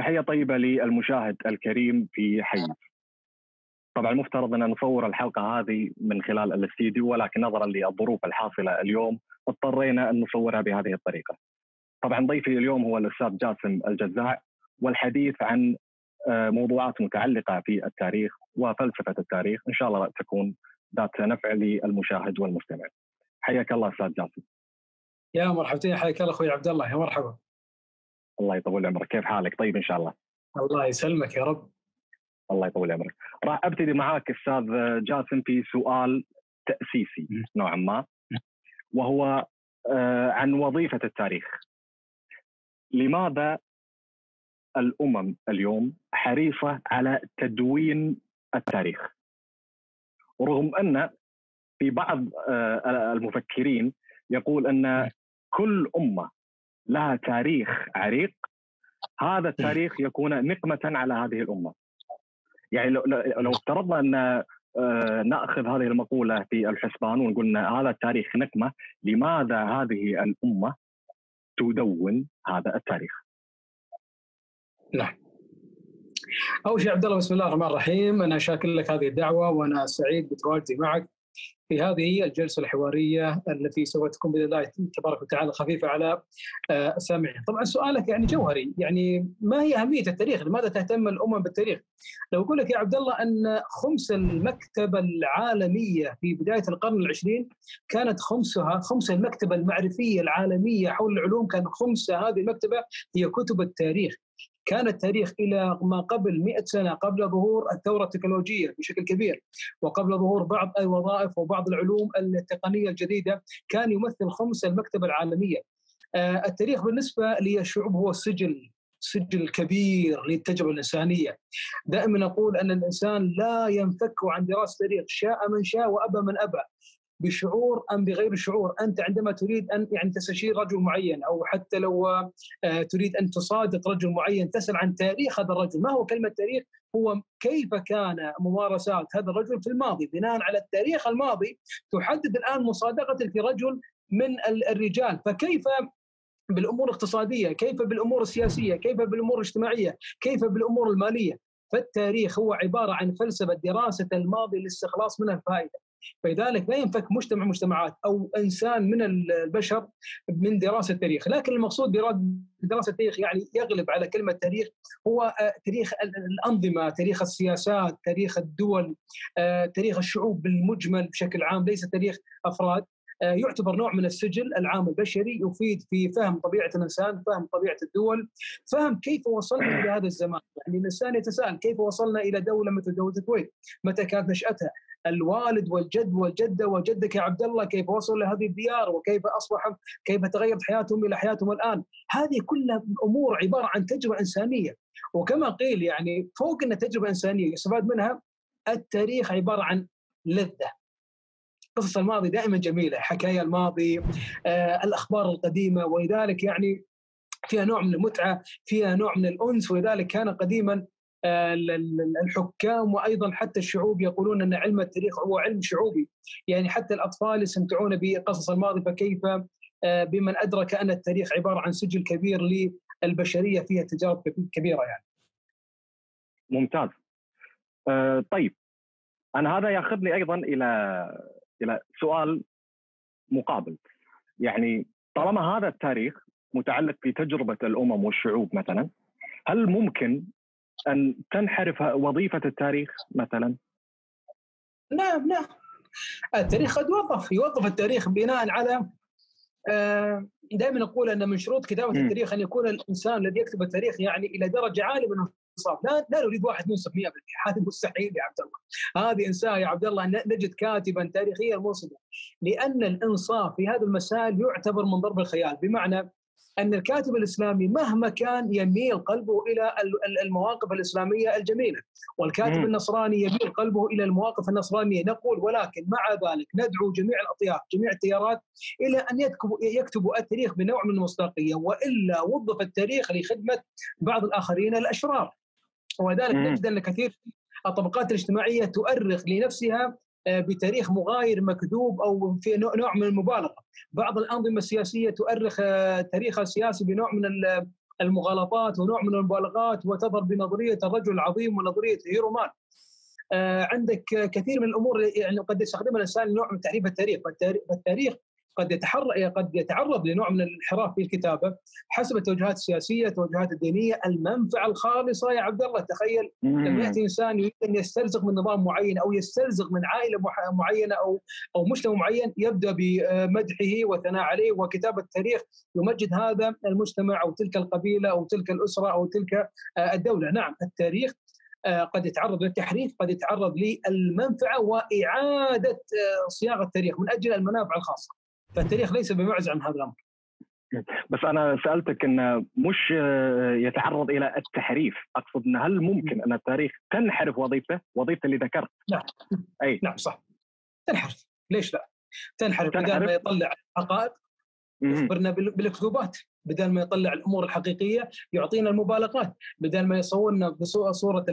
تحية طيبة للمشاهد الكريم في حي طبعا المفترض أن نصور الحلقة هذه من خلال الاستديو ولكن نظرا للظروف الحاصلة اليوم اضطرينا أن نصورها بهذه الطريقة. طبعا ضيفي اليوم هو الأستاذ جاسم الجزاع والحديث عن آه، موضوعات متعلقة في التاريخ وفلسفة التاريخ إن شاء الله تكون ذات نفع للمشاهد والمستمع. حياك الله أستاذ جاسم. يا مرحبتين حياك الله أخوي عبد الله يا مرحبا. الله يطول عمرك. كيف حالك؟ طيب إن شاء الله. الله يسلمك يا رب. الله يطول عمرك. راح أبتدي معاك أستاذ جاسم في سؤال تأسيسي نوعا ما وهو آه، عن وظيفة التاريخ. لماذا الأمم اليوم حريصة على تدوين التاريخ؟ رغم أن في بعض آه، المفكرين يقول أن كل أمة لها تاريخ عريق هذا التاريخ يكون نقمة على هذه الأمة يعني لو, لو افترضنا أن آه، نأخذ هذه المقولة في الحسبان ونقول هذا التاريخ نقمة، لماذا هذه الأمة تدون هذا التاريخ؟ نعم. أول شيء عبد الله بسم الله الرحمن الرحيم، أنا شاكر لك هذه الدعوة وأنا سعيد بتواجدي معك في هذه الجلسة الحوارية التي سوف تكون بإذن الله تبارك وتعالى خفيفة على آه، السامعين. طبعا سؤالك يعني جوهري، يعني ما هي أهمية التاريخ؟ لماذا تهتم الأمم بالتاريخ؟ لو أقول لك يا عبد الله أن خمس المكتبه العالمية في بداية القرن العشرين كانت خمسها خمس المكتبه المعرفية العالمية حول العلوم كان خمس هذه المكتبة هي كتب التاريخ. كان التاريخ إلى ما قبل 100 سنة قبل ظهور الثورة التكنولوجية بشكل كبير وقبل ظهور بعض الوظائف وبعض العلوم التقنية الجديدة كان يمثل خمس المكتبة العالمية. آه، التاريخ بالنسبة للشعوب هو سجل سجل كبير للتجربة الإنسانية. دائما أقول أن الإنسان لا ينفك عن دراسة التاريخ شاء من شاء وأبى من أبى. بشعور أم بغير شعور؟ أنت عندما تريد أن يعني تستشير رجل معين أو حتى لو آه، تريد أن تصادق رجل معين تسأل عن تاريخ هذا الرجل. ما هو كلمة تاريخ؟ هو كيف كان ممارسات هذا الرجل في الماضي؟ بناء على التاريخ الماضي تحدد الآن مصادقتك لرجل من الرجال. فكيف بالأمور الاقتصادية، كيف بالأمور السياسية، كيف بالأمور الاجتماعية، كيف بالأمور المالية، فالتاريخ هو عبارة عن فلسفة دراسة الماضي لاستخلاص منه الفائدة. فلذلك لا ينفك مجتمع مجتمعات أو إنسان من البشر من دراسة التاريخ، لكن المقصود بدراسه التاريخ يعني يغلب على كلمة تاريخ هو آه، تاريخ الأنظمة، تاريخ السياسات، تاريخ الدول، آه، تاريخ الشعوب بالمجمل بشكل عام ليس تاريخ أفراد. آه، يعتبر نوع من السجل العام البشري يفيد في فهم طبيعة الإنسان، فهم طبيعة الدول، فهم كيف وصلنا إلى هذا الزمان، يعني الإنسان يتساءل كيف وصلنا إلى دولة مثل دولة الكويت؟ متى كانت نشأتها؟ الوالد والجد والجدة وجدك يا عبد الله كيف وصلوا لهذه الديار؟ وكيف أصبح كيف تغيرت حياتهم إلى حياتهم الآن؟ هذه كلها امور عبارة عن تجربة إنسانية. وكما قيل يعني فوق إن تجربة إنسانية يستفاد منها التاريخ عبارة عن لذة. قصص الماضي دائما جميلة حكايا الماضي آه، الأخبار القديمة ولذلك يعني فيها نوع من المتعة فيها نوع من الأنس ولذلك كان قديما الحكام وأيضا حتى الشعوب يقولون أن علم التاريخ هو علم شعوبي يعني حتى الأطفال يستمتعون بقصص الماضي فكيف آه، بمن أدرك أن التاريخ عبارة عن سجل كبير للبشرية فيها تجارب كبيرة يعني. ممتاز. أه طيب أنا هذا ياخذني أيضا إلى إلى سؤال مقابل يعني طالما هذا التاريخ متعلق في تجربة الأمم والشعوب مثلا هل ممكن أن تنحرف وظيفة التاريخ مثلا؟ نعم نعم التاريخ قد وظف يوظف التاريخ بناء على آه، دائما أقول أن من شروط كتابة. التاريخ أن يكون الإنسان الذي يكتب التاريخ يعني إلى درجة عالية من الانصاف، لا لا نريد واحد منصف 100% هذا مستحيل يا عبد الله. هذه إنسان يا عبد الله نجد كاتبا تاريخيا منصفا لأن الإنصاف في هذا المسائل يعتبر من ضرب الخيال. بمعنى أن الكاتب الإسلامي مهما كان يميل قلبه إلى المواقف الإسلامية الجميلة، والكاتب م. النصراني يميل قلبه إلى المواقف النصرانية، نقول ولكن مع ذلك ندعو جميع الأطياف، جميع التيارات إلى أن يكتبوا يكتبوا التاريخ بنوع من المصداقية، وإلا وظف التاريخ لخدمة بعض الآخرين الأشرار. ولذلك نجد ان كثير الطبقات الاجتماعية تؤرخ لنفسها آه، بتاريخ مغاير مكذوب أو في نوع من المبالغة، بعض الأنظمة السياسية تؤرخ آه، تاريخها السياسي بنوع من المغالطات ونوع من المبالغات وتظهر بنظرية الرجل العظيم ونظرية هيرومان آه، عندك كثير من الأمور يعني قد يستخدمها الإنسان لنوع من تحريف التاريخ. فالتاريخ قد يتحرك قد يتعرض لنوع من الانحراف في الكتابة حسب التوجهات السياسية، التوجهات الدينية، المنفعة الخالصة. يا عبد الله تخيل لما يأتي إنسان يريد أن يسترزق من نظام معين أو يسترزق من عائلة معينة أو أو مجتمع معين يبدأ بمدحه والثناء عليه وكتابة التاريخ يمجد هذا المجتمع أو تلك القبيلة أو تلك الأسرة أو تلك آه، الدولة، نعم التاريخ آه، قد يتعرض للتحريف قد يتعرض للمنفعة وإعادة آه، صياغة التاريخ من أجل المنافع الخاصة. فالتاريخ ليس بمعز عن هذا الأمر. بس أنا سألتك انه مش يتعرض إلى التحريف. أقصد انه هل ممكن أن التاريخ تنحرف وظيفته وظيفته اللي ذكرت؟ نعم أي. نعم صح. تنحرف. ليش لا؟ تنحرف. بدل ما يطلع حقائق يخبرنا بالأكذوبات. بدل ما يطلع الأمور الحقيقية يعطينا المبالغات. بدل ما يصورنا بصوره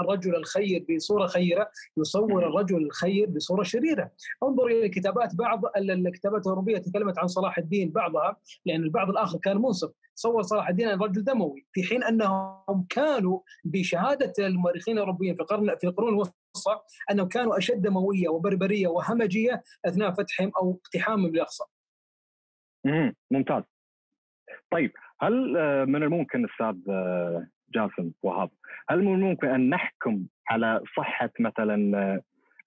الرجل الخير بصورة خيرة يصور الرجل الخير بصورة شريرة. انظر إلى كتابات بعض الكتابات الاوروبيه تكلمت عن صلاح الدين بعضها لأن البعض الآخر كان منصف. صور صلاح الدين رجل دموي في حين أنهم كانوا بشهادة المؤرخين الأوروبيين في القرن في القرون الوسطى أنهم كانوا أشد دمويه وبربرية وهمجية أثناء فتحهم أو اقتحامهم لأقصى. ممتاز. طيب هل آه، من الممكن أستاذ آه، جاسم وهاب هل من الممكن أن نحكم على صحة مثلا آه،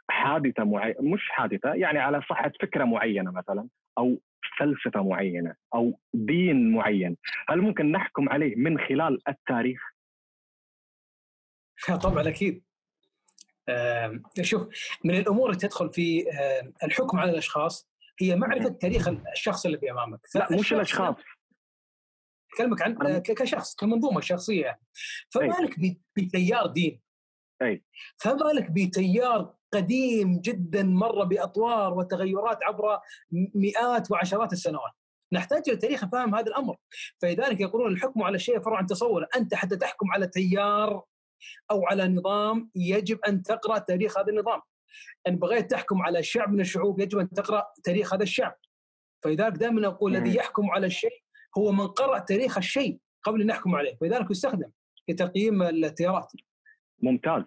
حادثة معينه مش حادثة يعني على صحة فكرة معينة مثلا أو فلسفة معينة أو دين معين هل ممكن نحكم عليه من خلال التاريخ؟ طبعا أكيد. شوف من الأمور اللي تدخل في الحكم على الأشخاص هي معرفة تاريخ الشخص اللي امامك لا مش الأشخاص. اكلمك عن كشخص كمنظومة شخصية. فما لك بتيار دين؟ أي. فما لك بتيار قديم جدا مر بأطوار وتغيرات عبر مئات وعشرات السنوات؟ نحتاج إلى تاريخ فهم هذا الأمر. فلذلك يقولون الحكم على الشيء فرع عن تصوره. أنت حتى تحكم على تيار أو على نظام يجب أن تقرأ تاريخ هذا النظام. إن بغيت تحكم على شعب من الشعوب يجب أن تقرأ تاريخ هذا الشعب. فلذلك دائما أقول الذي يحكم على الشيء هو من قرأ تاريخ الشيء قبل أن نحكم عليه ولذلك يستخدم لتقييم التيارات. ممتاز.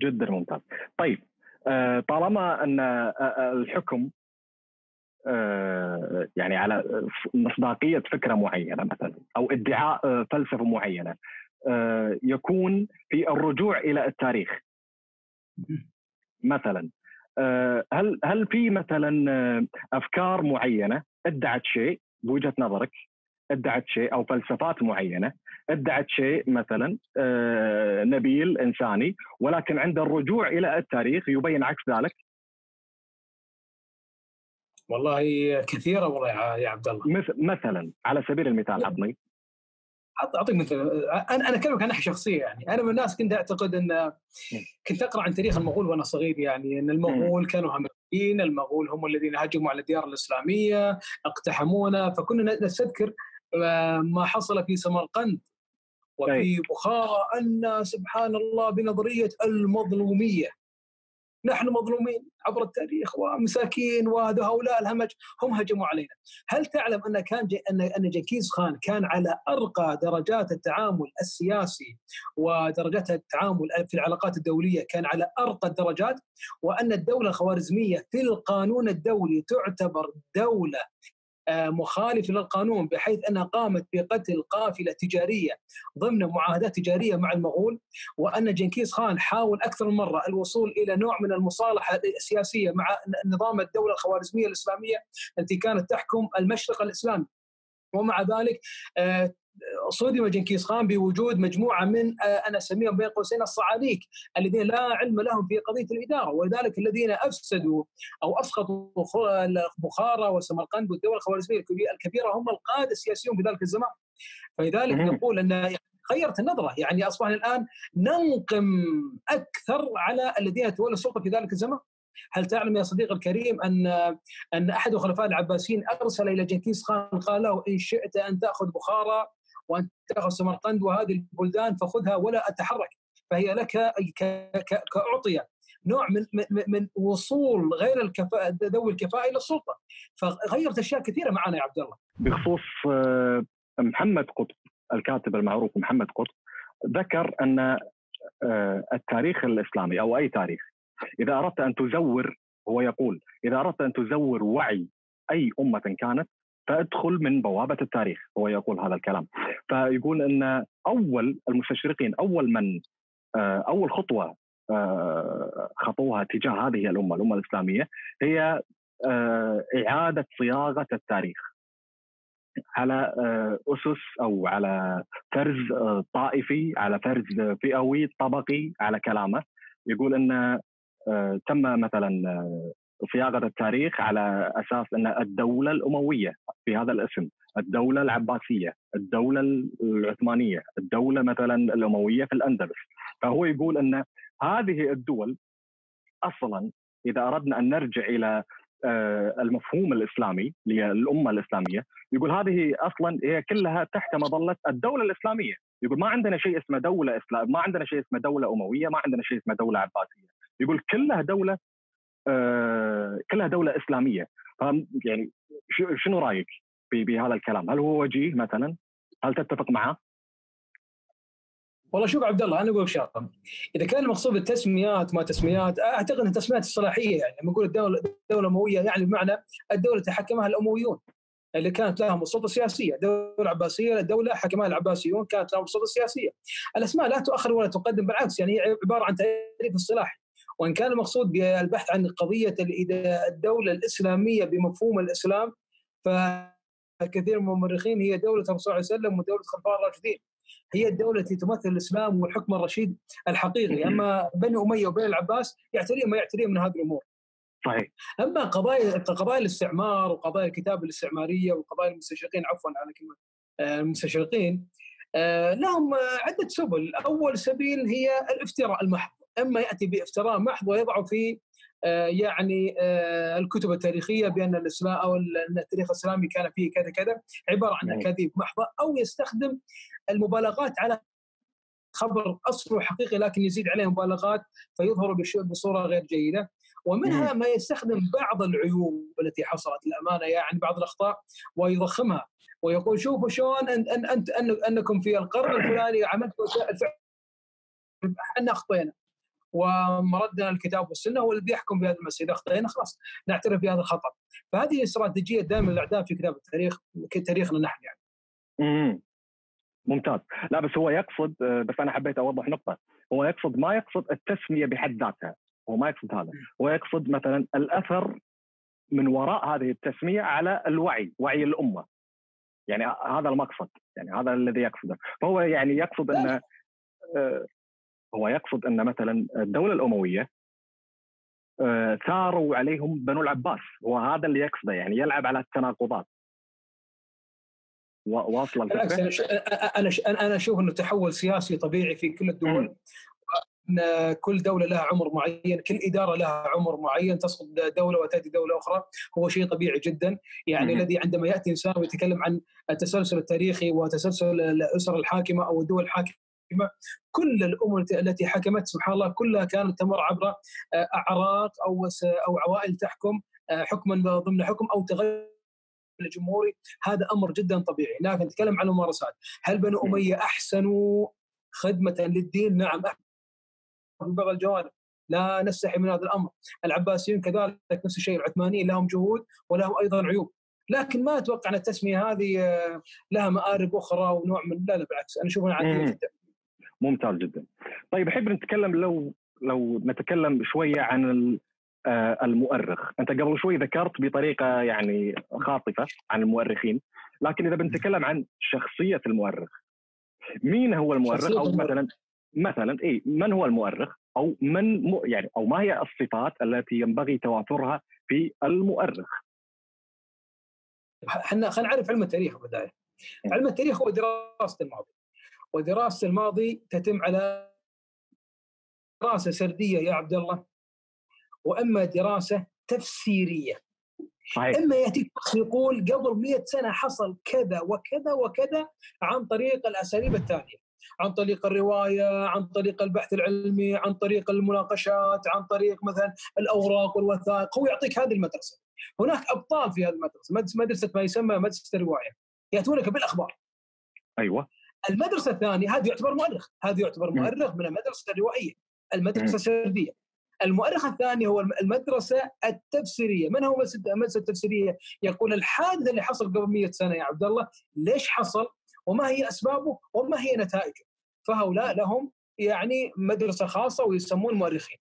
جدا ممتاز. طيب آه، طالما أن آه، آه، الحكم يعني على مصداقية فكرة معينة مثلا أو ادعاء فلسفة معينة يكون في الرجوع إلى التاريخ. مثلا هل هل في مثلا أفكار معينة ادعت شيء؟ بوجهة نظرك ادعت شيء أو فلسفات معينة ادعت شيء مثلا آه، نبيل إنساني ولكن عند الرجوع إلى التاريخ يبين عكس ذلك؟ والله كثيرة والله يا عبد الله. مثلا على سبيل المثال عطني. أعطيك مثل أنا أنا أكلمك عن ناحية شخصية يعني. أنا من الناس كنت أعتقد إن كنت أقرأ عن تاريخ المغول وأنا صغير يعني إن المغول كانوا همجيين المغول هم الذين هجموا على الديار الإسلامية اقتحمونا. فكنا نستذكر آه، ما حصل في سمرقند وفي بخارى أن سبحان الله بنظرية المظلومية. نحن مظلومين عبر التاريخ ومساكين وهؤلاء الهمج هم هجموا علينا. هل تعلم أن كان أن أن جنكيز خان كان على أرقى درجات التعامل السياسي ودرجات التعامل في العلاقات الدولية كان على أرقى الدرجات؟ وأن الدولة الخوارزمية في القانون الدولي تعتبر دولة مخالف للقانون بحيث أنها قامت بقتل قافلة تجارية ضمن معاهدات تجارية مع المغول وأن جنكيز خان حاول أكثر من مرة الوصول إلى نوع من المصالحة السياسية مع نظام الدولة الخوارزمية الإسلامية التي كانت تحكم المشرق الإسلامي. ومع ذلك آه، صدم جنكيز خان بوجود مجموعة من آه، أنا أسميهم بين قوسين الصعاليك الذين لا علم لهم في قضية الإدارة ولذلك الذين أفسدوا أو اسقطوا بخارى وسمرقند والدول الخوارزمية الكبيرة هم القادة السياسيون في ذلك الزمان. فلذلك نقول أن غيرت النظرة يعني أصبحنا الآن ننقم أكثر على الذين تولوا السلطة في ذلك الزمان. هل تعلم يا صديقي الكريم أن أن أحد الخلفاء العباسيين أرسل إلى جنكيز خان قال له إن شئت أن تأخذ بخارى وأن تاخذ سمرقند وهذه البلدان فخذها ولا أتحرك. فهي لك كأعطية. نوع من من وصول غير الكفاءه ذوي الكفاءة إلى السلطة. فغيرت أشياء كثيرة معنا يا عبد الله. بخصوص آه، محمد قطب الكاتب المعروف محمد قطب ذكر أن التاريخ الإسلامي أو أي تاريخ إذا أردت أن تزور هو يقول إذا أردت أن تزور وعي أي أمة كانت فأدخل من بوابة التاريخ هو يقول هذا الكلام. فيقول إن أول المستشرقين أول من أول خطوة خطوها تجاه هذه الأمة الأمة الإسلامية هي إعادة صياغة التاريخ. على أسس أو على فرز طائفي على فرز فئوي طبقي على كلامه. يقول إن تم مثلا صياغه التاريخ على أساس أن الدولة الأموية في هذا الاسم، الدولة العباسية، الدولة العثمانية، الدولة مثلا الأموية في الأندلس، فهو يقول أن هذه الدول أصلا إذا أردنا أن نرجع إلى المفهوم الإسلامي للامه الإسلامية يقول هذه أصلا هي كلها تحت مظلة الدولة الإسلامية. يقول ما عندنا شيء اسمه دولة اسلام ما عندنا شيء اسمه دولة أموية ما عندنا شيء اسمه دولة عباسية. يقول كلها دولة آه كلها دولة إسلامية. يعني شنو رأيك بهذا الكلام؟ هل هو وجيه مثلا؟ هل تتفق معه؟ والله شوف عبد الله أنا أقول شغلة. إذا كان المقصود بالتسميات ما تسميات أعتقد إن التسميات الصلاحية يعني لما نقول الدولة الدولة الامويه يعني بمعنى الدولة تحكمها الأمويون. اللي كانت لهم السلطة السياسية، الدولة العباسيه الدولة حكمها العباسيون كانت لهم السلطة السياسية. الأسماء لا تؤخر ولا تقدم بالعكس يعني هي عبارة عن تعريف اصطلاحي. وإن كان المقصود بالبحث عن قضية الدولة الإسلامية بمفهوم الإسلام فكثير من المؤرخين هي دولة الرسول صلى الله عليه وسلم ودولة الخلفاء الراشدين. هي الدولة التي تمثل الإسلام والحكم الرشيد الحقيقي، أما بني أمية وبني العباس يعتريهم ما يعتريهم من هذه الأمور. صحيح. أما قضايا قضايا الاستعمار وقضايا الكتابه الاستعمارية وقضايا المستشرقين عفوا على كلمة المستشرقين لهم عدة سبل، أول سبيل هي الافتراء المحض، أما يأتي بافتراء محض ويضع في يعني الكتب التاريخية بأن الإسلام أو التاريخ الإسلامي كان فيه كذا كذا عبارة عن أكاذيب محضه أو يستخدم المبالغات على خبر اصله حقيقي لكن يزيد عليه مبالغات فيظهر بصورة غير جيدة. ومنها ما يستخدم بعض العيوب التي حصلت للأمانة يعني بعض الأخطاء ويضخمها ويقول شوفوا شلون أن أن أن أنكم في القرن الفلاني عملتوا إحنا أخطينا. ومردنا الكتاب والسنة هو الذي يحكم بهذا المسألة اذا اخطينا خلاص نعترف بهذا الخطأ. فهذه استراتيجية دائما الاعداء في كتاب التاريخ تاريخنا نحن يعني. امم ممتاز. لا بس هو يقصد بس أنا حبيت أوضح نقطة. هو يقصد ما يقصد التسمية بحد ذاتها. هو ما يقصد هذا. هو يقصد مثلا الأثر من وراء هذه التسمية على الوعي وعي الأمة. يعني هذا المقصد. يعني هذا الذي يقصده. فهو يعني يقصد إن هو يقصد أن مثلا الدولة الأموية ثاروا عليهم بنو العباس هو هذا اللي يقصده يعني يلعب على التناقضات. واصله بالعكس أنا أنا أشوف إنه تحول سياسي طبيعي في كل الدول ان كل دولة لها عمر معين، كل إدارة لها عمر معين، تسقط دولة وتأتي دولة أخرى، هو شيء طبيعي جدا، يعني مم. الذي عندما يأتي إنسان ويتكلم عن التسلسل التاريخي وتسلسل الأسر الحاكمة أو الدول الحاكمة كل الامم التي حكمت سبحان الله كلها كانت تمر عبر اعراق أو أو عوائل تحكم حكما ضمن حكم أو تغير الجمهوري هذا أمر جدا طبيعي. لكن نتكلم عن الممارسات. هل بنو أمية أحسنوا خدمة للدين؟ نعم في بعض الجوانب. لا نستحي من هذا الأمر. العباسيين كذلك نفس الشيء العثمانيين لهم جهود ولهم أيضا عيوب. لكن ما أتوقع أن التسمية هذه لها مآرب أخرى ونوع من لا لا بالعكس. أنا أشوفها عادية جدا. ممتاز جدا. طيب أحب نتكلم لو لو نتكلم شوية عن المؤرخ. أنت قبل شوي ذكرت بطريقة يعني خاطفة عن المؤرخين لكن إذا بنتكلم عن شخصية المؤرخ مين هو المؤرخ؟ أو مثلا مثلا اي من هو المؤرخ؟ أو من م... يعني أو ما هي الصفات التي ينبغي توافرها في المؤرخ؟ إحنا خلينا نعرف علم التاريخ بدايه علم التاريخ هو دراسة الماضي. ودراسة الماضي تتم على دراسة سردية يا عبد الله وأما دراسة تفسيرية صحيح. أما ياتيك يقول قبل 100 سنة حصل كذا وكذا وكذا عن طريق الأساليب التالية عن طريق الرواية، عن طريق البحث العلمي، عن طريق المناقشات، عن طريق مثلا الأوراق والوثائق، هو يعطيك هذه المدرسة. هناك أبطال في هذه المدرسة، مدرسة ما يسمى مدرسة الرواية. يأتونك بالأخبار. أيوه. المدرسة الثانية هذا يعتبر مؤرخ هذا يعتبر مؤرخ من المدرسة الروائية المدرسة السردية المؤرخ الثاني هو المدرسة التفسيرية، من هو المدرسة التفسيرية؟ يقول الحادث اللي حصل قبل 100 سنة يا عبد الله ليش حصل؟ وما هي أسبابه؟ وما هي نتائجه؟ فهؤلاء لهم يعني مدرسة خاصة ويسمون مؤرخين.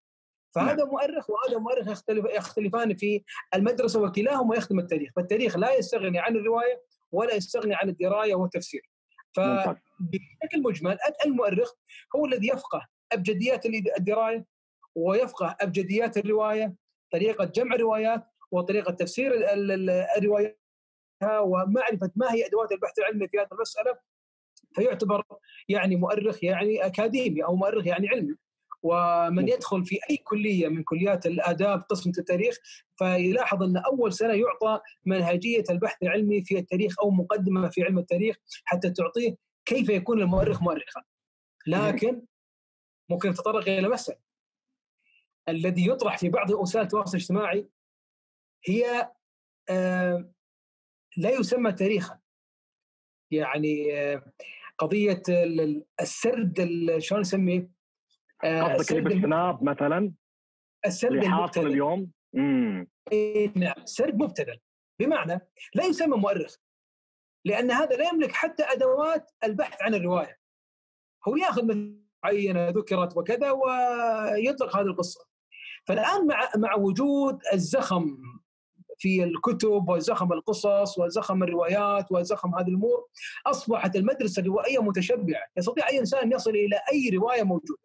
فهذا نعم. مؤرخ وهذا مؤرخ يختلف يختلفان في المدرسة وكلاهما يخدم التاريخ، فالتاريخ لا يستغني عن الرواية ولا يستغني عن الدراية والتفسير. فبشكل مجمل المؤرخ هو الذي يفقه أبجديات الدراية ويفقه أبجديات الرواية طريقة جمع الروايات وطريقة تفسير الروايات ومعرفة ما هي أدوات البحث العلمي في هذه المسألة فيعتبر يعني مؤرخ يعني أكاديمي أو مؤرخ يعني علمي. ومن يدخل في أي كلية من كليات الآداب قسم التاريخ فيلاحظ أن أول سنة يعطى منهجية البحث العلمي في التاريخ أو مقدمة في علم التاريخ حتى تعطيه كيف يكون المؤرخ مؤرخا. لكن ممكن نتطرق إلى مسألة الذي يطرح في بعض وسائل التواصل الاجتماعي هي آه لا يسمى تاريخا. يعني آه قضية السرد شلون نسميه؟ آه، قصدك اللي بالسناب مثلا؟ السرد اللي حاصل اليوم؟ إمم نعم سرد مبتذل بمعنى لا يسمى مؤرخ لأن هذا لا يملك حتى أدوات البحث عن الرواية هو يأخذ معينة ذكرت وكذا ويطلق هذه القصة فالآن مع مع وجود الزخم في الكتب وزخم القصص وزخم الروايات وزخم هذه الأمور أصبحت المدرسة الروائية متشبعة، يستطيع أي إنسان يصل إلى أي رواية موجودة.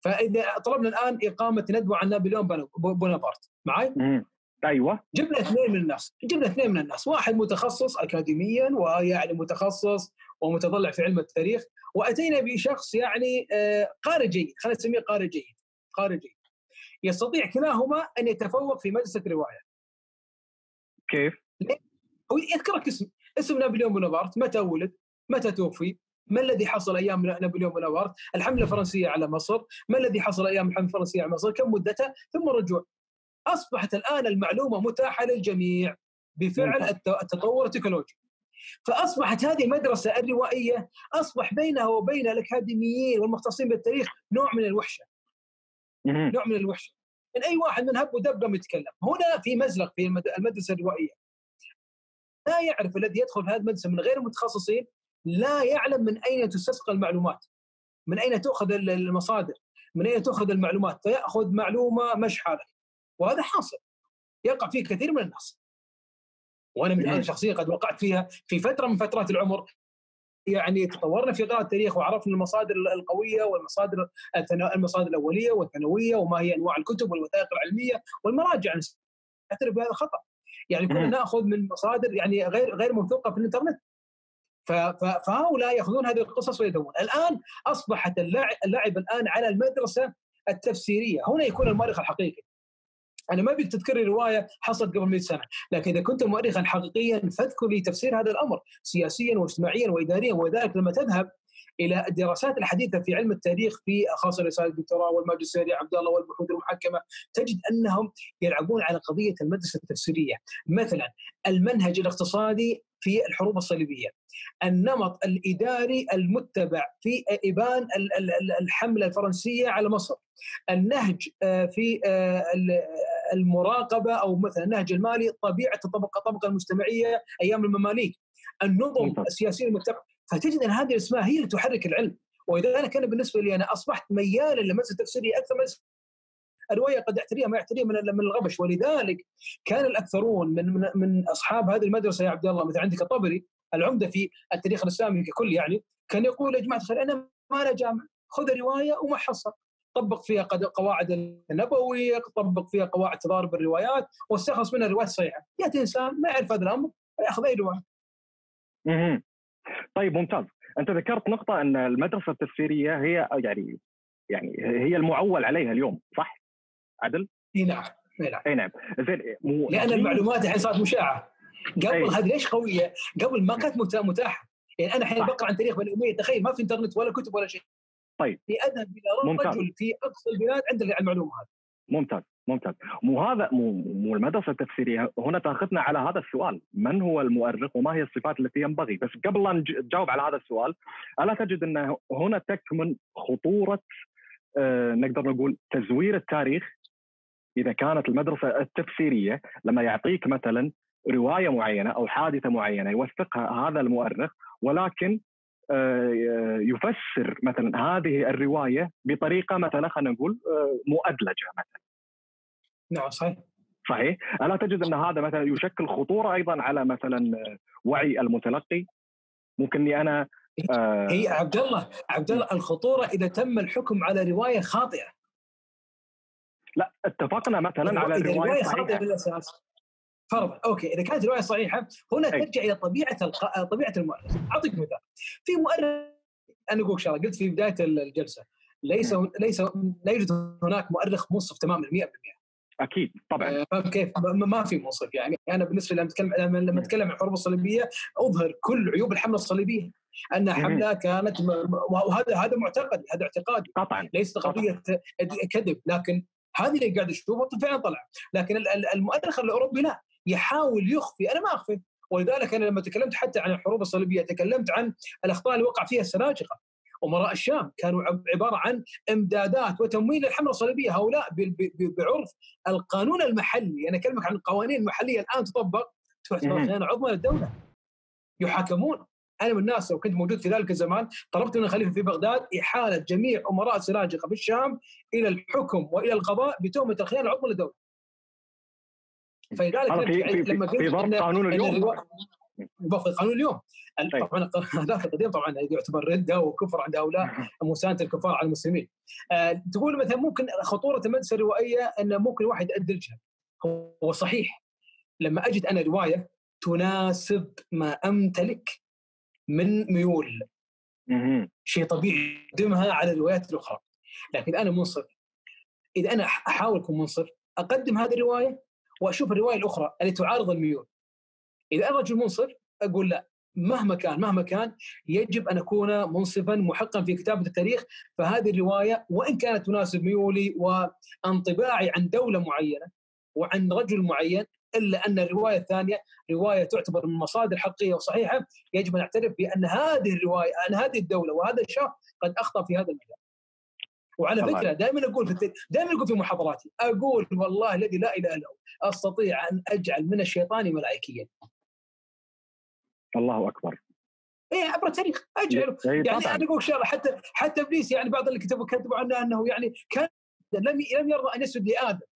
فإذا طلبنا الآن إقامة ندوة عن نابليون بونابرت، معي؟ أيوه جبنا اثنين من الناس، جبنا اثنين من الناس، واحد متخصص اكاديميا ويعني متخصص ومتضلع في علم التاريخ، وأتينا بشخص يعني آه، قارئ جيد، خلينا نسميه قارئ جيد، قارئ جيد. يستطيع كلاهما أن يتفوق في مدرسه روايه. كيف؟ هو يذكرك اسم اسم نابليون بونابرت متى ولد؟ متى توفي؟ ما الذي حصل أيام نابليون بونابرت؟ الحملة الفرنسية على مصر، ما الذي حصل أيام الحملة الفرنسية على مصر؟ كم مدتها؟ ثم رجوع. أصبحت الآن المعلومة متاحة للجميع بفعل التطور التكنولوجي. فأصبحت هذه المدرسة الروائية أصبح بينها وبين الأكاديميين والمختصين بالتاريخ نوع من الوحشة. نوع من الوحشة من أي واحد من هب ودب قام يتكلم هنا في مزلق في المدرسة الروائية لا يعرف الذي يدخل في هذه المدرسة من غير المتخصصين لا يعلم من أين تستسقى المعلومات من أين تؤخذ المصادر من أين تؤخذ المعلومات فيأخذ معلومة مش حالك وهذا حاصل يقع فيه كثير من الناس. وأنا من أنا شخصيا قد وقعت فيها في فترة من فترات العمر يعني تطورنا في قراءة التاريخ وعرفنا المصادر القوية والمصادر المصادر الأولية والثانوية وما هي أنواع الكتب والوثائق العلمية والمراجع. اعترف بهذا خطا يعني كنا نأخذ من مصادر يعني غير غير موثوقة في الإنترنت. فهؤلاء يأخذون هذه القصص ويدون الآن أصبحت اللعب, الآن على المدرسة التفسيرية. هنا يكون المؤرخ الحقيقي. أنا ما أبيك تذكر رواية حصلت قبل 100 سنة، لكن إذا كنت مؤرخا حقيقيا فاذكر لي تفسير هذا الأمر سياسيا واجتماعيا واداريا. ولذلك لما تذهب إلى الدراسات الحديثة في علم التاريخ في خاصة رسالة الدكتوراه والماجستير عبد الله والبحوث المحكمة تجد أنهم يلعبون على قضية المدرسة التفسيرية، مثلا المنهج الاقتصادي في الحروب الصليبية، النمط الإداري المتبع في إبان الحملة الفرنسية على مصر، النهج آه، في آه، المراقبة أو مثلا النهج المالي طبيعة الطبقة الطبقة المجتمعية أيام المماليك. النظم السياسية المتبعة. فتجد إن هذه الأسماء هي اللي تحرك العلم. ولذلك أنا بالنسبة لي أنا أصبحت ميالا لمدرسه التفسيريه أكثر من الروايه قد يعتريها ما يعتريها من من الغبش. ولذلك كان الأكثرون من من, من أصحاب هذه المدرسة يا عبد الله مثل عندك الطبري العمدة في التاريخ الإسلامي ككل يعني كان يقول يا جماعة الخير أنا ما لا جامع خذ روايه وما حصل طبق فيها قواعد النبوي طبق فيها قواعد تضارب الروايات واستخلص منها الروايات الصحيحة. يأتي إنسان ما يعرف هذا الأمر يأخذ أي رواية. طيب ممتاز. أنت ذكرت نقطة أن المدرسة التفسيرية هي يعني يعني هي المعول عليها اليوم صح؟ عدل؟ إي نعم إي نعم. إي نعم. زين مو... لأن المعلومات الحين صارت مشاعة. قبل هذه ليش قوية؟ قبل ما كانت متاحة. يعني أنا الحين بقرأ عن تاريخ بني أمية تخيل ما في إنترنت ولا كتب ولا شيء. طيب. أذهب إلى رجل في أقصى البلاد عنده المعلومة هذه. ممتاز ممتاز. مو هذا مو مو المدرسة التفسيرية. هنا تأخذنا على هذا السؤال. من هو المؤرخ وما هي الصفات التي ينبغي؟ بس قبل لا نجاوب على هذا السؤال ألا تجد أن هنا تكمن خطورة آه نقدر نقول تزوير التاريخ؟ إذا كانت المدرسة التفسيرية لما يعطيك مثلا رواية معينة أو حادثة معينة يوثقها هذا المؤرخ ولكن آه، يفسر مثلا هذه الرواية بطريقة مثلا خلينا نقول آه، مؤدلجة مثلا. نعم صحيح. صحيح؟ ألا تجد أن هذا مثلا يشكل خطورة أيضا على مثلا وعي المتلقي؟ ممكن أني أنا آه هي عبد الله عبد الله الخطورة إذا تم الحكم على رواية خاطئة. لا اتفقنا مثلا على رواية خاطئة بالأساس فرضا أوكي إذا كانت الروايه صحيحة هنا أي. ترجع إلى طبيعة الق... طبيعة المؤرخ أعطيك مثال. في مؤرخ أنا أقول شغلة قلت في بداية الجلسة ليس م. ليس لا يوجد هناك مؤرخ منصف تماما 100% أكيد طبعا. آه، فاهم كيف؟ ما في منصف يعني. أنا بالنسبة لي لما أتكلم لما أتكلم عن الحروب الصليبية أظهر كل عيوب الحملة الصليبية. انها حملة كانت وهذا هذا معتقد هذا اعتقادي. طبعا ليس قضية كذب لكن هذه اللي قاعد أشوفها فعلا طلع. لكن المؤرخ الأوروبي لا. يحاول يخفي أنا ما أخفي. ولذلك أنا لما تكلمت حتى عن الحروب الصليبية تكلمت عن الأخطاء اللي وقع فيها السلاجقه أمراء الشام كانوا عبارة عن إمدادات وتمويل للحملة الصليبية. هؤلاء بعرف القانون المحلي أنا أكلمك عن القوانين المحلية الآن تطبق تعتبر خيانه عظمى للدولة. يحاكمون. أنا من الناس لو كنت موجود في ذلك الزمان طلبت من الخليفة في بغداد إحالة جميع أمراء السلاجقه في الشام إلى الحكم وإلى القضاء بتهمة الخيانة العظمى للدولة. فلذلك في في لما في ضبط قانون اليوم. ضبط قانون اليوم. طبعا ذاك القديم طبعا يعتبر ردة وكفر عند هؤلاء مساندة الكفار على المسلمين. أه تقول مثلا ممكن خطورة المدرسة الروائيه أن ممكن الواحد يأدلجها هو صحيح. لما أجد أنا رواية تناسب ما أمتلك من ميول. شيء طبيعي اقدمها على الروايات الأخرى. لكن أنا منصف. إذا أنا احاول اكون منصف أقدم هذه الرواية وأشوف الرواية الأخرى اللي تعارض الميول إذا أنا رجل منصف أقول لا مهما كان مهما كان يجب أن أكون منصفا محقا في كتابة التاريخ فهذه الرواية وإن كانت تناسب ميولي وانطباعي عن دولة معينة وعن رجل معين إلا أن الرواية الثانية رواية تعتبر من مصادر حقيقيه وصحيحه يجب أن نعترف بأن هذه الرواية أن هذه الدولة وهذا الشخص قد أخطأ في هذا المجال. وعلى. فكرة دائما أقول في دائما أقول في محاضراتي أقول والله الذي لا إله إلا هو أستطيع أن أجعل من الشيطان ملائكيا. الله أكبر. إيه عبر التاريخ اجعله يعني طبعا. أنا أقول شغلة حتى حتى إبليس يعني بعض اللي كتبوا كتبوا عنه أنه يعني كان لم لم يرضى أن يسجد لآدم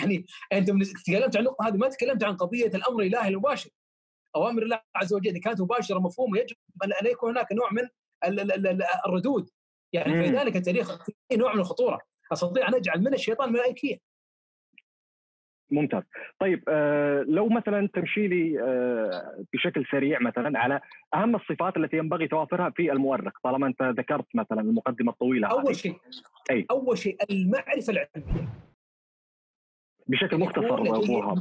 يعني انت تكلمت عن النقطة هذه ما تكلمت عن قضية الأمر الالهي المباشر أوامر الله عز وجل اذا كانت مباشرة مفهومة يجب أن يكون هناك نوع من الردود يعني في ذلك التاريخ في نوع من الخطورة. أستطيع أن أجعل من الشيطان ملائكيه ممتاز. طيب آه لو مثلا تمشي لي آه بشكل سريع مثلا على أهم الصفات التي ينبغي توافرها في المؤرخ طالما أنت ذكرت مثلا المقدمة الطويلة أول شيء أي. أول شيء المعرفة العلمية. بشكل مختصر ابو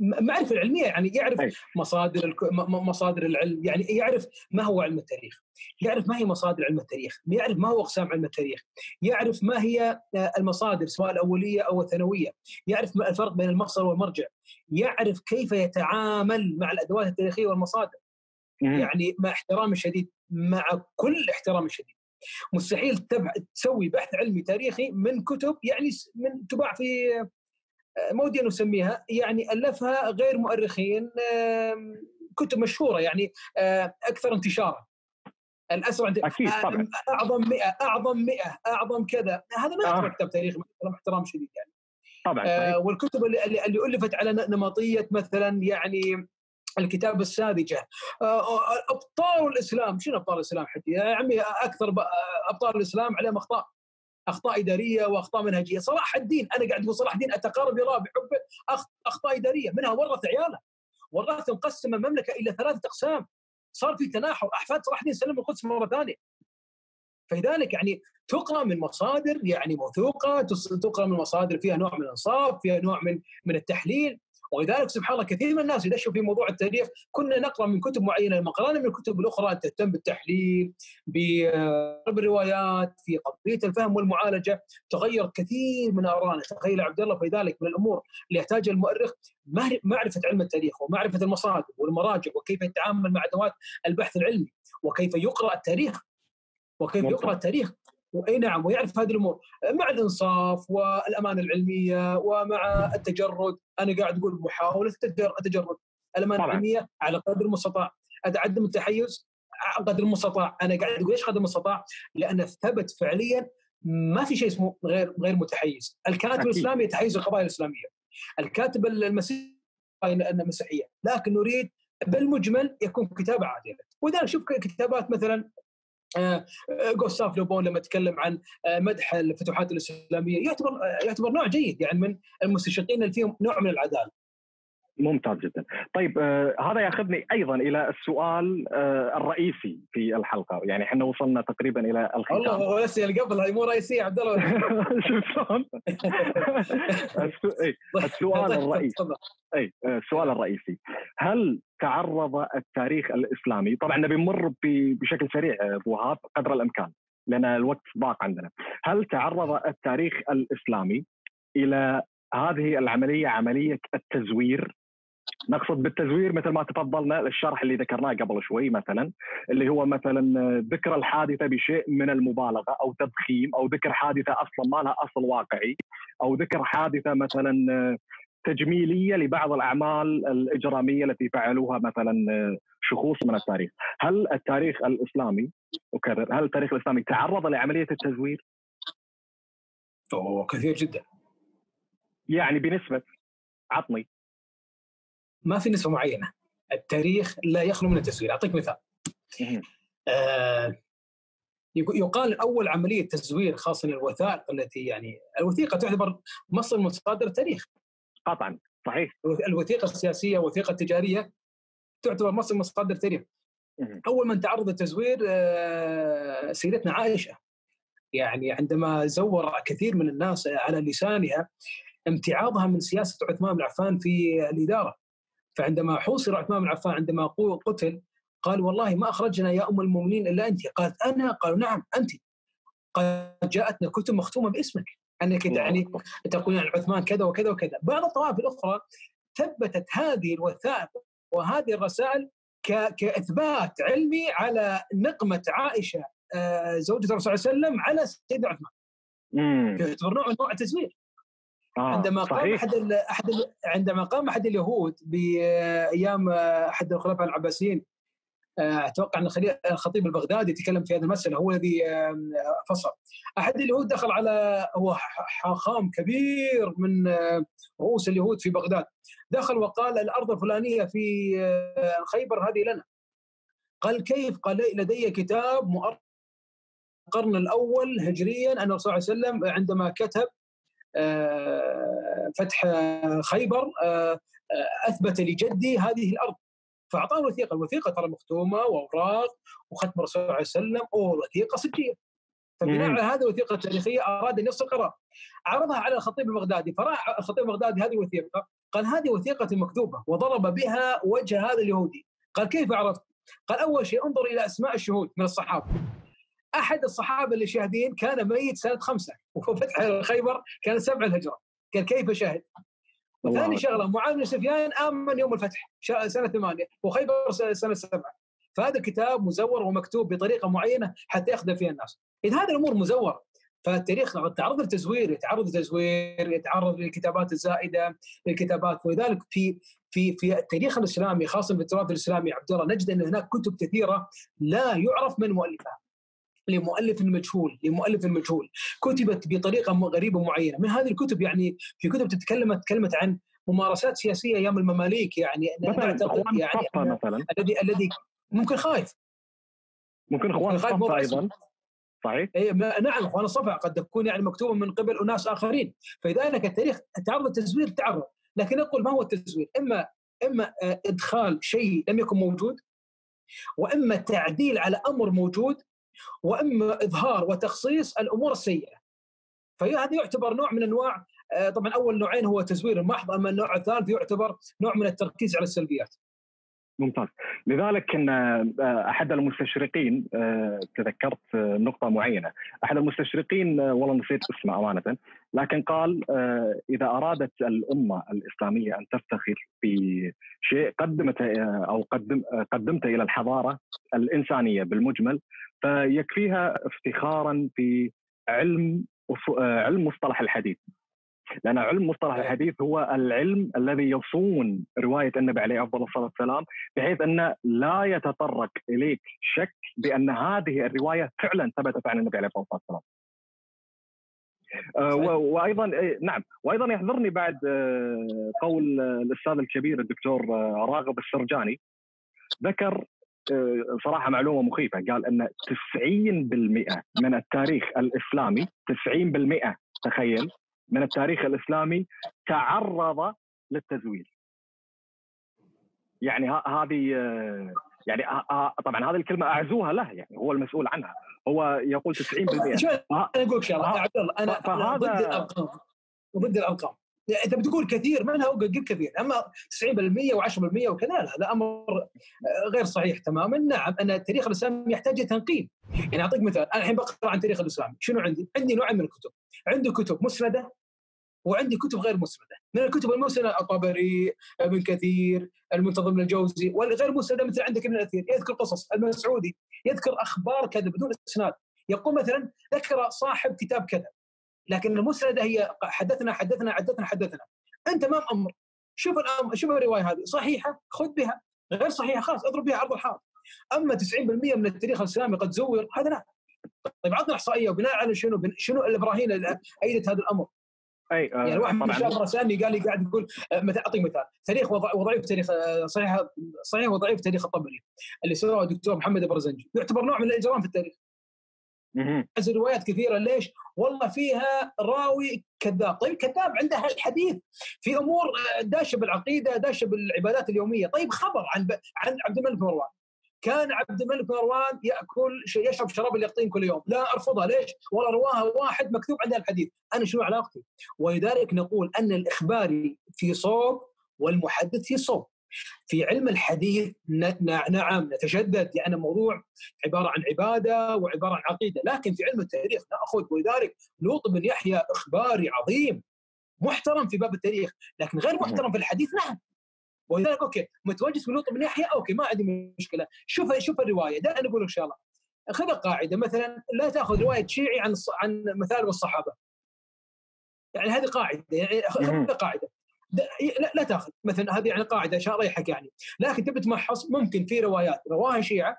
المعرفه العلمية يعني يعرف أي. مصادر مصادر العلم يعني يعرف ما هو علم التاريخ يعرف ما هي مصادر علم التاريخ يعرف ما هو أقسام علم التاريخ يعرف ما هي آه، المصادر سواء الأولية أو الثانوية يعرف الفرق بين المصدر والمرجع يعرف كيف يتعامل مع الأدوات التاريخية والمصادر مم. يعني مع احترام الشديد مع كل احترام الشديد مستحيل تسوي بحث علمي تاريخي من كتب يعني من تباع في ما ودي نسميها يعني ألفها غير مؤرخين كتب مشهورة يعني أكثر انتشارا. الأسرع أكيد طبعا. أعظم 100 أعظم 100 أعظم كذا. هذا ما يعتبر آه. كتاب تاريخي مع احترام شديد يعني. طبعا آه والكتب اللي, اللي ألفت على نمطية مثلا يعني الكتاب الساذجة. آه أبطال الإسلام شنو أبطال الإسلام حتى؟ يا عمي أكثر أبطال الإسلام عليهم أخطاء. أخطاء إدارية وأخطاء منهجية. صلاح الدين أنا قاعد أقول صلاح الدين أتقارب يراه بحبه أخطاء إدارية منها ورث عياله. ورث مقسم المملكه إلى ثلاثة أقسام. صار في تناحر. أحفاد صلاح الدين سلم القدس مرة ثانية. فلذلك يعني تقرأ من مصادر يعني موثوقة تقرأ من مصادر فيها نوع من الإنصاف فيها نوع من من التحليل. ولذلك سبحان الله كثير من الناس يدشوا في موضوع التاريخ كنا نقرأ من كتب معينة قرانا من الكتب الأخرى تهتم بالتحليل بالروايات في قضية الفهم والمعالجة. تغير كثير من آرائنا. تخيل عبد الله فلذلك من الأمور اللي يحتاجها المؤرخ معرفة علم التاريخ ومعرفة المصادر والمراجع وكيف يتعامل مع أدوات البحث العلمي وكيف يقرأ التاريخ. وكيف يقرأ التاريخ. اي نعم ويعرف هذه الأمور مع الإنصاف والامانه العلمية ومع التجرد أنا قاعد أقول محاولة التجرد الامانه طبعا. العلمية على قدر المستطاع عدم التحيز قدر المستطاع أنا قاعد أقول ليش قدر المستطاع؟ لأن ثبت فعليا ما في شيء اسمه غير غير متحيز، الكاتب أكيد. الإسلامي يتحيز القضايا الإسلامية. الكاتب المسيحي المسيحية، لكن نريد بالمجمل يكون كتابه عادله، ولذلك شوف كتابات مثلا جوستاف آه، لوبون لما تكلم عن آه، مدح الفتوحات الإسلامية يعتبر آه، يعتبر نوع جيد يعني من المستشرقين اللي فيهم نوع من العدالة. ممتاز جدا. طيب آه هذا ياخذني أيضا إلى السؤال آه الرئيسي في الحلقة. يعني إحنا وصلنا تقريبا إلى الختام. والله هو الاسئله قبل هاي مو رئيسية عبد الله. شلون؟ السؤال الرئيسي. إي السؤال الرئيسي. هل تعرض التاريخ الإسلامي؟ طبعا نبي نمر بشكل سريع أبو وهاب قدر الإمكان لأن الوقت ضاق عندنا. هل تعرض التاريخ الإسلامي إلى هذه العملية عملية التزوير؟ نقصد بالتزوير مثل ما تفضلنا الشرح اللي ذكرناه قبل شوي مثلا اللي هو مثلا ذكر الحادثة بشيء من المبالغة أو تضخيم أو ذكر حادثة أصلا ما لها أصل واقعي أو ذكر حادثة مثلا تجميلية لبعض الأعمال الإجرامية التي فعلوها مثلا شخوص من التاريخ، هل التاريخ الإسلامي أكرر هل التاريخ الإسلامي تعرض لعملية التزوير؟ أوه كثير جدا. يعني بنسبة عطني. ما في نسبة معينة. التاريخ لا يخلو من التزوير أعطيك مثال. آه يقال أول عملية تزوير خاصه الوثائق التي يعني الوثيقة تعتبر مصدر من مصادر التاريخ. قطعا. صحيح. الوثيقة السياسية والوثيقه التجاريه تعتبر مصدر من مصادر التاريخ أول من تعرض التزوير آه سيدتنا عائشة. يعني عندما زور كثير من الناس على لسانها امتعاضها من سياسة عثمان بن عفان في الإدارة. فعندما حوصر عثمان بن عفان عندما قتل قال والله ما أخرجنا يا أم المؤمنين إلا أنت. قالت أنا؟ قالوا نعم أنت. قد جاءتنا كتب مختومة باسمك أنك يعني تقولين عن عثمان كذا وكذا وكذا. بعض الطوائف الأخرى ثبتت هذه الوثائق وهذه الرسائل كإثبات علمي على نقمة عائشة آه، زوجة الرسول صلى الله عليه وسلم على سيدنا عثمان. يعتبر نوع من أنواع التزوير. آه عندما قام أحد أحد عندما قام أحد اليهود بأيام أحد الخلفاء العباسيين. آه، أتوقع أن الخطيب البغدادي تكلم في هذه المسألة هو الذي فصل. أحد اليهود دخل على هو حاخام كبير من آه، رؤوس اليهود في بغداد. دخل وقال الأرض الفلانية في آه، خيبر هذه لنا. قال كيف؟ قال لدي كتاب مؤرخ القرن الأول هجريا أن الرسول صلى الله عليه وسلم عندما كتب فتح خيبر آه، آه، أثبت لجدي هذه الأرض فأعطاه الوثيقة، الوثيقة ترى مختومة وأوراق وختم الرسول صلى الله عليه وسلم ووثيقه صجية. فبناء على هذه الوثيقة التاريخية أراد ان يفصل قرار. عرضها على الخطيب البغدادي فراح الخطيب البغدادي هذه الوثيقة قال هذه وثيقة مكتوبه وضرب بها وجه هذا اليهودي. قال كيف عرفت؟ قال أول شيء انظر إلى أسماء الشهود من الصحابة. أحد الصحابة اللي شاهدين كان ميت سنة خمسة وفتح خيبر كان سبع الهجرة. قال كيف شاهد؟ وثاني شغلة معاذ بن سفيان آمن يوم الفتح سنة ثمانية وخيبر سنة سبعة. فهذا الكتاب مزور ومكتوب بطريقة معينة حتى يخدم فيها الناس. إذا هذه الأمور مزورة فالتاريخ تعرض للتزوير يتعرض للتزوير يتعرض للكتابات الزائدة للكتابات ولذلك في في في التاريخ الإسلامي خاصة في التراث الإسلامي عبد الله نجد أن هناك كتب كثيرة لا يعرف من مؤلفها. لمؤلف مجهول لمؤلف مجهول. كتبت بطريقة غريبة معينة. من هذه الكتب يعني في كتب تتكلم تكلمت عن ممارسات سياسية أيام المماليك يعني مثلا يعني مثلا. الذي الذي ممكن خايف. ممكن إخوان الصفا أيضا. صحيح؟ اي نعم إخوان الصفا قد تكون يعني مكتوبة من قبل أناس آخرين. فلذلك التاريخ تعرض التزوير تعرض. لكن أقول ما هو التزوير؟ إما إما آه، إدخال شيء لم يكن موجود وإما تعديل على أمر موجود وأما إظهار وتخصيص الأمور السيئة. فهذا يعتبر نوع من أنواع طبعا أول نوعين هو تزوير محض أما النوع الثالث يعتبر نوع من التركيز على السلبيات. ممتاز لذلك إن آه، أحد المستشرقين آه، تذكرت آه، نقطة معينة أحد المستشرقين والله نسيت اسمه أمانة لكن قال إذا أرادت الأمة الإسلامية أن تفتخر بشيء قدمت أو قدم قدمت إلى الحضارة الإنسانية بالمجمل فيكفيها افتخارا في علم علم مصطلح الحديث. لأن علم مصطلح الحديث هو العلم الذي يصون رواية النبي عليه أفضل الصلاة والسلام بحيث انه لا يتطرق إليك شك بأن هذه الرواية فعلا ثبتت عن النبي عليه الصلاة والسلام. آه وأيضا إيه، نعم. وأيضا يحضرني بعد آه قول الأستاذ الكبير الدكتور آه راغب السرجاني. ذكر آه، صراحة معلومة مخيفة. قال إن 90% من التاريخ الإسلامي 90% تخيل من التاريخ الإسلامي تعرض للتزوير يعني هذه يعني طبعا هذه الكلمة أعزوها له يعني هو المسؤول عنها. هو يقول 90% أنا أقول لك شغلة. عبد الله أنا ضد الأرقام. ضد الأرقام. أنت بتقول كثير منها وقل كثير. أما 90% و10% وكذا لا هذا أمر غير صحيح تماما. نعم أن التاريخ الاسلامي يحتاج تنقيب يعني أعطيك مثال أنا الحين بقرأ عن التاريخ الاسلامي شنو عندي؟ عندي نوعين من الكتب. عندي كتب مسندة وعندي كتب غير مسندة. من الكتب المسندة الطبري ابن كثير المنتظم الجوزي والغير مسندة مثل عندك ابن الأثير. يذكر قصص. المسعودي يذكر أخبار كذا بدون إسناد. يقول مثلا ذكر صاحب كتاب كذا. لكن المسندة هي حدثنا حدثنا حدثنا حدثنا. أنت امام أمر شوف الأم شوف الرواية هذه. صحيحة؟ خذ بها. غير صحيحة خلاص اضرب بها عرض الحائط أما 90% من التاريخ الإسلامي قد زور هذا لا. طيب عطنا إحصائية وبناء على شنو؟ شنو الابراهين اللي أيدت هذا الأمر؟ أي آه يعني واحد من الشباب سالني قال لي قاعد يقول آه، مثلا أعطيك مثال. تاريخ وضعيف تاريخ آه، صحيح صحيح وضعيف تاريخ الطبري. اللي سواه الدكتور محمد البرزنجي يعتبر نوع من الإجرام في التاريخ. روايات كثيرة ليش؟ والله فيها راوي كذاب، طيب كذاب عنده الحديث في أمور آه، داشة بالعقيدة، داشة بالعبادات اليومية، طيب خبر عن عن عبد الملك مروان كان عبد الملك مروان يأكل يشرب شراب اليقطين كل يوم، لا أرفضها ليش؟ والله رواها واحد مكتوب عندها الحديث، أنا شنو علاقتي؟ ولذلك نقول أن الاخباري في صوب والمحدث في صوب. في علم الحديث نعم نتشدد لأن الموضوع عبارة عن عبادة وعبارة عن عقيدة، لكن في علم التاريخ نأخذ ولذلك لوط بن يحيى اخباري عظيم محترم في باب التاريخ، لكن غير محترم في الحديث نعم ولذلك okay متوجس من لوط بن يحيى؟ okay ما عندي مشكلة، شوف شوف الرواية ده أنا أقول ان شاء الله خذ قاعدة مثلا لا تأخذ رواية شيعي عن عن مثالب الصحابه. يعني هذه قاعدة يعني خذ قاعدة. لا, لا تأخذ. مثلا هذه يعني قاعدة تريحك يعني. لكن تبي تمحص ممكن في روايات رواها شيعة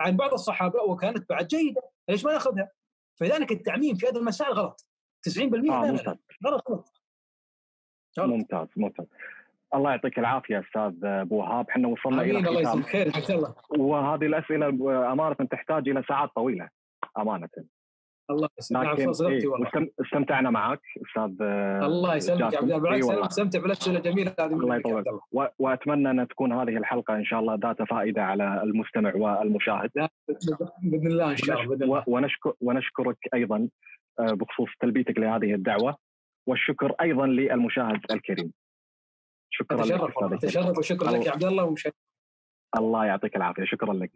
عن بعض الصحابة وكانت بعد جيدة ليش ما نأخذها؟ فلذلك التعميم في هذه المسائل غلط. 90% آه غلط غلط. ممتاز ممتاز. الله يعطيك العافية أستاذ أبو وهاب. إحنا وصلنا إلى الله يسلمك. خير الله. وهذه الأسئلة أمانة تحتاج إلى ساعات طويلة أمانة. الله يسلمك. صدقتي والله. استمتعنا معك أستاذ الله يسلمك يا عبد الله بالعكس أنا مستمتع بالاسئله الجميله هذه الله يطول. وأتمنى أن تكون هذه الحلقة إن شاء الله ذات فائدة على المستمع والمشاهد. بإذن الله إن شاء الله ونشكر ونشكرك أيضا آه، بخصوص تلبيتك لهذه الدعوة والشكر أيضا للمشاهد الكريم. شكرا لك تشرف وشكرا لك يا عبد الله ومشاهد الله يعطيك العافية. شكرا لك.